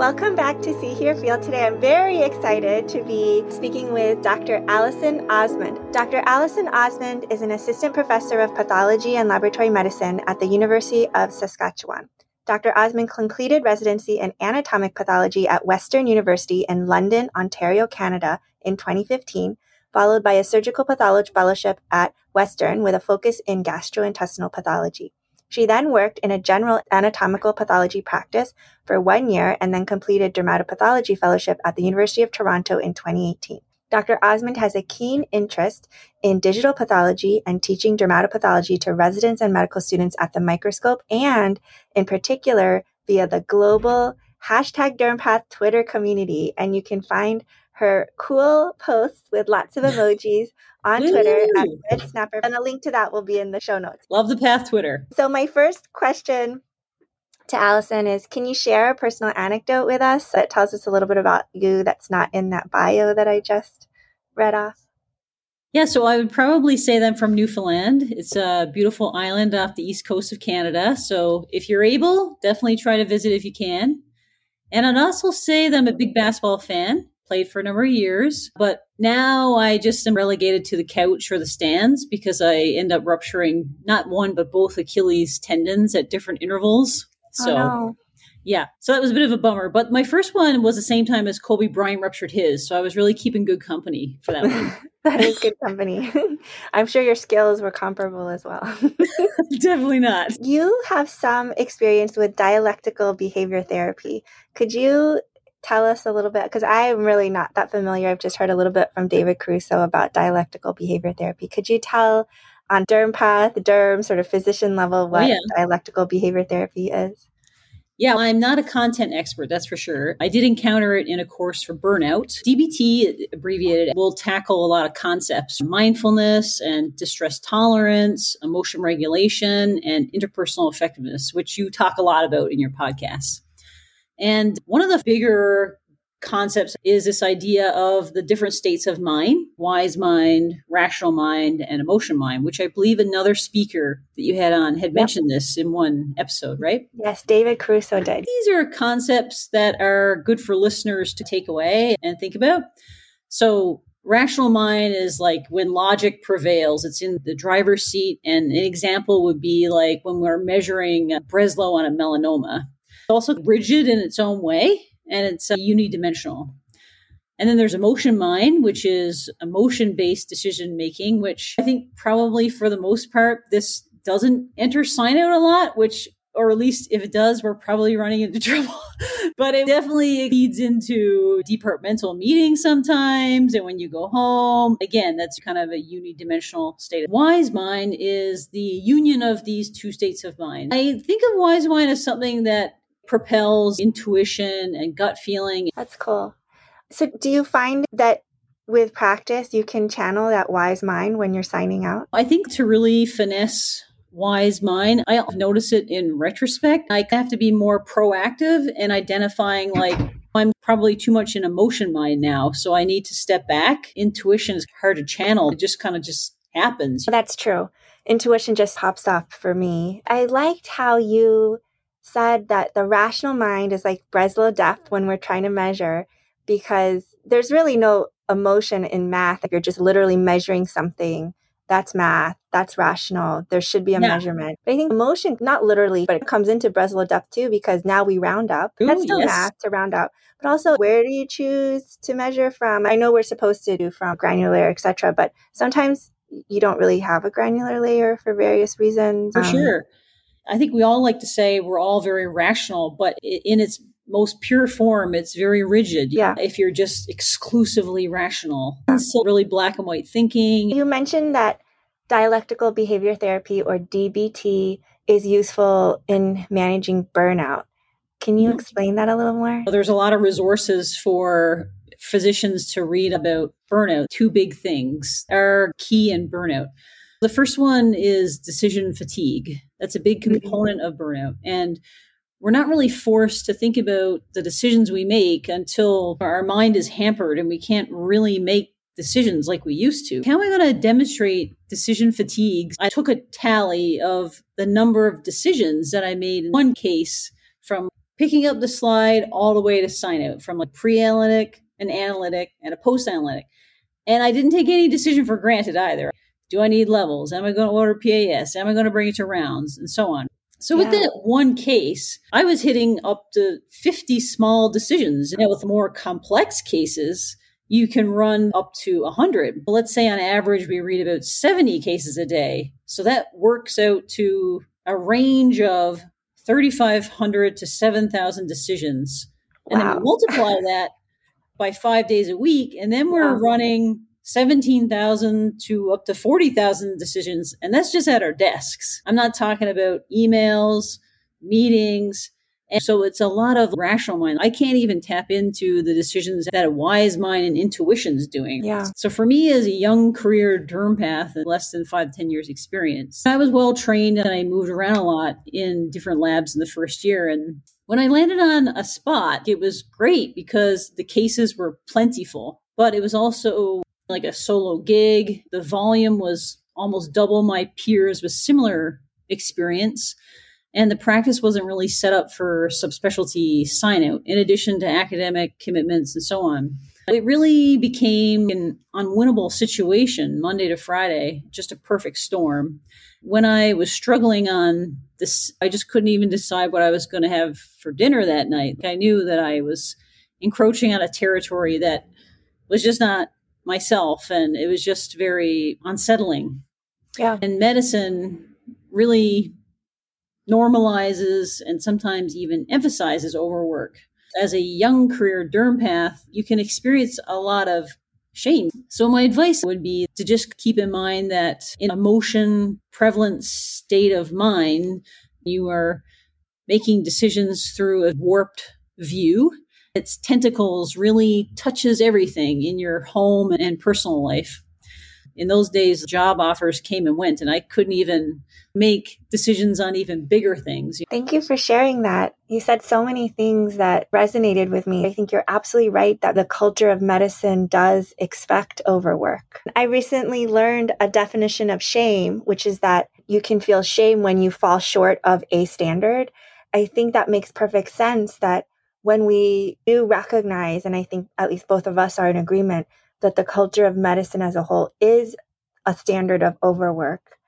Welcome back to See Here Feel. Today I'm very excited to be speaking with Dr. Allison Osmond. Dr. Allison Osmond is an assistant professor of pathology and laboratory medicine at the University of Saskatchewan. Dr. Osmond completed residency in anatomic pathology at Western University in London, Ontario, Canada in 2015, followed by a surgical pathology fellowship at Western with a focus in gastrointestinal pathology. She then worked in a general anatomical pathology practice for one year and then completed dermatopathology fellowship at the University of Toronto in 2018. Dr. Osmond has a keen interest in digital pathology and teaching dermatopathology to residents and medical students at the microscope and in particular via the global hashtag dermpath Twitter community. And you can find her cool posts with lots of emojis on Twitter at Red Snapper. And a link to that will be in the show notes. Love the path Twitter. So my first question to Allison is can you share a personal anecdote with us that tells us a little bit about you that's not in that bio that I just read off? Yeah, so I would probably say that I'm from Newfoundland. It's a beautiful island off the east coast of Canada. So if you're able, definitely try to visit if you can. And I'd also say that I'm a big basketball fan played for a number of years, but now I just am relegated to the couch or the stands because I end up rupturing not one, but both Achilles tendons at different intervals. Oh, so, oh, no. yeah, so that was a bit of a bummer. But my first one was the same time as Kobe Bryant ruptured his. So I was really keeping good company for that one. that is good company. I'm sure your skills were comparable as well. Definitely not. You have some experience with dialectical behavior therapy. Could you tell us a little bit? Because I'm really not that familiar. I've just heard a little bit from David Caruso about dialectical behavior therapy. Could you tell on derm path, derm sort of physician level, oh, what oh, yeah. dialectical behavior therapy is? Yeah, I'm not a content expert, that's for sure. I did encounter it in a course for burnout. DBT, abbreviated, will tackle a lot of concepts mindfulness and distress tolerance, emotion regulation, and interpersonal effectiveness, which you talk a lot about in your podcast. And one of the bigger concepts is this idea of the different states of mind wise mind, rational mind, and emotion mind, which I believe another speaker that you had on had mentioned yep. this in one episode, right? Yes, David Caruso did. These are concepts that are good for listeners to take away and think about. So, rational mind is like when logic prevails, it's in the driver's seat. And an example would be like when we're measuring Breslow on a melanoma also rigid in its own way and it's uh, unidimensional. And then there's emotion mind, which is emotion based decision making, which I think probably for the most part, this doesn't enter sign out a lot, which, or at least if it does, we're probably running into trouble. but it definitely leads into departmental meetings sometimes. And when you go home, again, that's kind of a unidimensional state. Wise mind is the union of these two states of mind. I think of wise mind as something that propels intuition and gut feeling. That's cool. So, do you find that with practice you can channel that wise mind when you're signing out? I think to really finesse wise mind, I notice it in retrospect. I have to be more proactive in identifying like I'm probably too much in emotion mind now, so I need to step back. Intuition is hard to channel. It just kind of just happens. That's true. Intuition just pops up for me. I liked how you said that the rational mind is like Breslow depth when we're trying to measure because there's really no emotion in math. If you're just literally measuring something, that's math, that's rational. There should be a yeah. measurement. But I think emotion, not literally, but it comes into Breslow depth too because now we round up. Ooh, that's still yes. math to round up. But also, where do you choose to measure from? I know we're supposed to do from granular, etc. But sometimes you don't really have a granular layer for various reasons. For um, sure. I think we all like to say we're all very rational, but in its most pure form, it's very rigid. Yeah. If you're just exclusively rational, it's still really black and white thinking. You mentioned that dialectical behavior therapy or DBT is useful in managing burnout. Can you mm-hmm. explain that a little more? There's a lot of resources for physicians to read about burnout. Two big things are key in burnout. The first one is decision fatigue. That's a big mm-hmm. component of burnout. And we're not really forced to think about the decisions we make until our mind is hampered and we can't really make decisions like we used to. How am I going to demonstrate decision fatigue? I took a tally of the number of decisions that I made in one case from picking up the slide all the way to sign out from like pre-analytic, an analytic, and a post-analytic. And I didn't take any decision for granted either. Do I need levels? Am I going to order PAS? Am I going to bring it to rounds? And so on. So yeah. with that one case, I was hitting up to 50 small decisions. Now with more complex cases, you can run up to 100. But Let's say on average, we read about 70 cases a day. So that works out to a range of 3,500 to 7,000 decisions. Wow. And then we multiply that by five days a week. And then we're wow. running 17,000 to up to 40,000 decisions. And that's just at our desks. I'm not talking about emails, meetings, and so it's a lot of rational mind. I can't even tap into the decisions that a wise mind and intuition is doing. Yeah. So for me as a young career derm path and less than five, 10 years experience, I was well trained and I moved around a lot in different labs in the first year. And when I landed on a spot, it was great because the cases were plentiful, but it was also like a solo gig. The volume was almost double my peers with similar experience. And the practice wasn't really set up for subspecialty sign out in addition to academic commitments and so on. It really became an unwinnable situation monday to friday just a perfect storm. When i was struggling on this i just couldn't even decide what i was going to have for dinner that night. I knew that i was encroaching on a territory that was just not myself and it was just very unsettling yeah and medicine really normalizes and sometimes even emphasizes overwork. As a young career derm path, you can experience a lot of shame. So my advice would be to just keep in mind that in a motion prevalent state of mind, you are making decisions through a warped view. Its tentacles really touches everything in your home and personal life in those days, job offers came and went, and I couldn't even make decisions on even bigger things. Thank you for sharing that. You said so many things that resonated with me. I think you're absolutely right that the culture of medicine does expect overwork. I recently learned a definition of shame, which is that you can feel shame when you fall short of a standard. I think that makes perfect sense that when we do recognize, and I think at least both of us are in agreement, that the culture of medicine as a whole is a standard of overwork,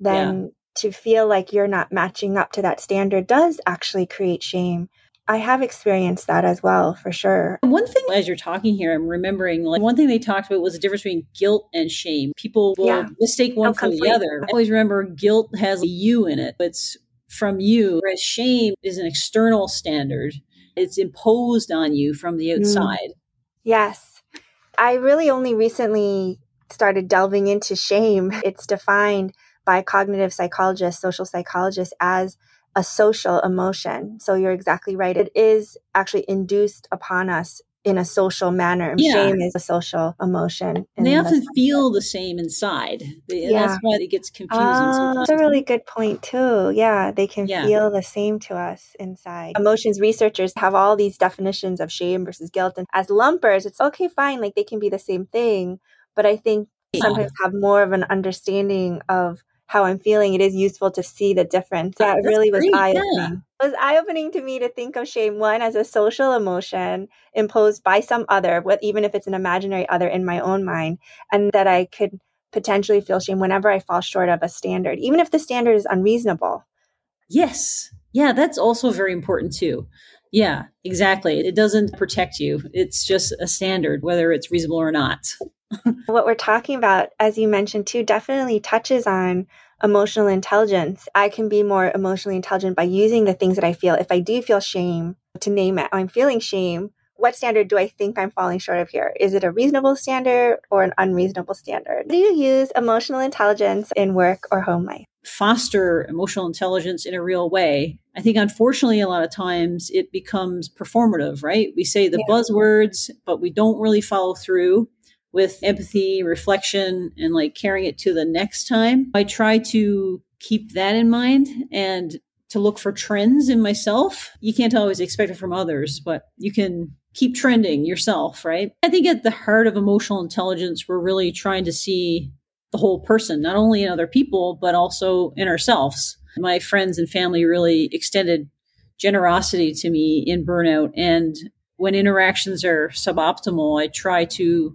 then yeah. to feel like you're not matching up to that standard does actually create shame. I have experienced that as well, for sure. One thing, as you're talking here, I'm remembering like one thing they talked about was the difference between guilt and shame. People will yeah. mistake one oh, for the other. I always remember guilt has a you in it. It's from you, whereas shame is an external standard. It's imposed on you from the mm. outside. Yes. I really only recently started delving into shame. It's defined by cognitive psychologists, social psychologists as a social emotion. So you're exactly right. It is actually induced upon us in a social manner. Yeah. Shame is a social emotion. And they often feel the same inside. Yeah. That's why it gets confusing. Uh, that's a really good point, too. Yeah, they can yeah. feel the same to us inside. Emotions researchers have all these definitions of shame versus guilt. And as lumpers, it's okay, fine, like they can be the same thing. But I think sometimes have more of an understanding of how I'm feeling, it is useful to see the difference. That That's really was eye opening. It was eye opening to me to think of shame one as a social emotion imposed by some other, what even if it's an imaginary other in my own mind, and that I could potentially feel shame whenever I fall short of a standard, even if the standard is unreasonable. Yes. Yeah, that's also very important too. Yeah, exactly. It doesn't protect you. It's just a standard, whether it's reasonable or not. what we're talking about, as you mentioned too, definitely touches on emotional intelligence. I can be more emotionally intelligent by using the things that I feel. If I do feel shame, to name it, I'm feeling shame. What standard do I think I'm falling short of here? Is it a reasonable standard or an unreasonable standard? Do you use emotional intelligence in work or home life? Foster emotional intelligence in a real way. I think, unfortunately, a lot of times it becomes performative, right? We say the yeah. buzzwords, but we don't really follow through with empathy, reflection, and like carrying it to the next time. I try to keep that in mind and to look for trends in myself. You can't always expect it from others, but you can keep trending yourself, right? I think at the heart of emotional intelligence, we're really trying to see the whole person, not only in other people, but also in ourselves. My friends and family really extended generosity to me in burnout. And when interactions are suboptimal, I try to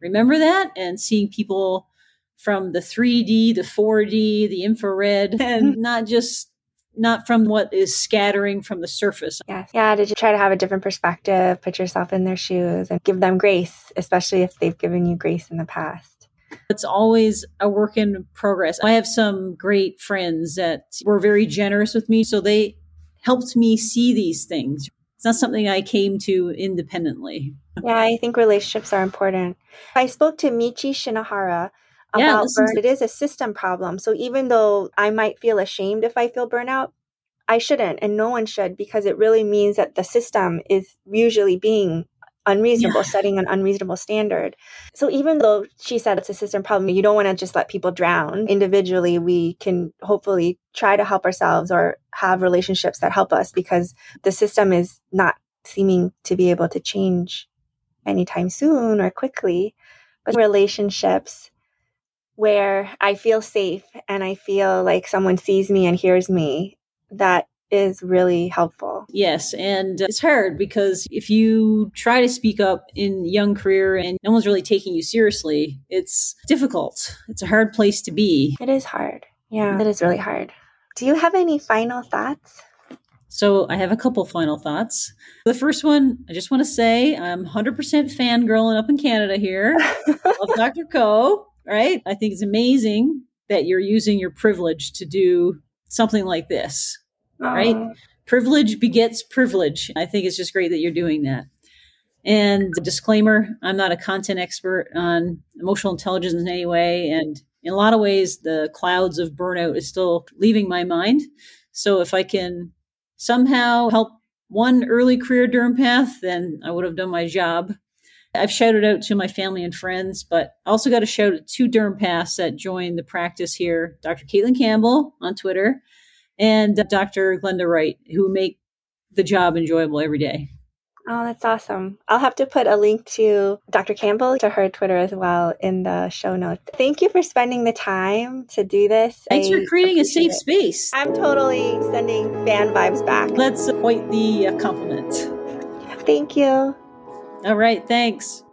remember that and seeing people from the 3D, the 4D, the infrared, and not just not from what is scattering from the surface. Yeah. Yeah. Did you try to have a different perspective, put yourself in their shoes and give them grace, especially if they've given you grace in the past? It's always a work in progress. I have some great friends that were very generous with me. So they helped me see these things. It's not something I came to independently. Yeah, I think relationships are important. I spoke to Michi Shinohara about yeah, burn. It is a system problem. So even though I might feel ashamed if I feel burnout, I shouldn't, and no one should, because it really means that the system is usually being unreasonable, yeah. setting an unreasonable standard. So even though she said it's a system problem, you don't want to just let people drown. Individually, we can hopefully try to help ourselves or have relationships that help us because the system is not seeming to be able to change anytime soon or quickly. But relationships where I feel safe and I feel like someone sees me and hears me, that is really helpful. Yes. And it's hard because if you try to speak up in young career and no one's really taking you seriously, it's difficult. It's a hard place to be. It is hard. Yeah, it is really hard. Do you have any final thoughts? So I have a couple final thoughts. The first one, I just want to say I'm 100% fangirling up in Canada here. Love Dr. Co, right? I think it's amazing that you're using your privilege to do something like this, Aww. right? Oh. Privilege begets privilege. I think it's just great that you're doing that. And disclaimer, I'm not a content expert on emotional intelligence in any way. And in a lot of ways, the clouds of burnout is still leaving my mind. So if I can somehow help one early career derm path, then I would have done my job. I've shouted out to my family and friends, but I also got to shout out two derm paths that joined the practice here Dr. Katelynn Campbell on Twitter and Dr. Glenda Wright, who make the job enjoyable every day. Oh, that's awesome. I'll have to put a link to Dr. Campbell to her Twitter as well in the show notes. Thank you for spending the time to do this. Thanks I for creating a safe it. space. I'm totally sending fan vibes back. That's quite the uh, compliment. Thank you. All right. Thanks.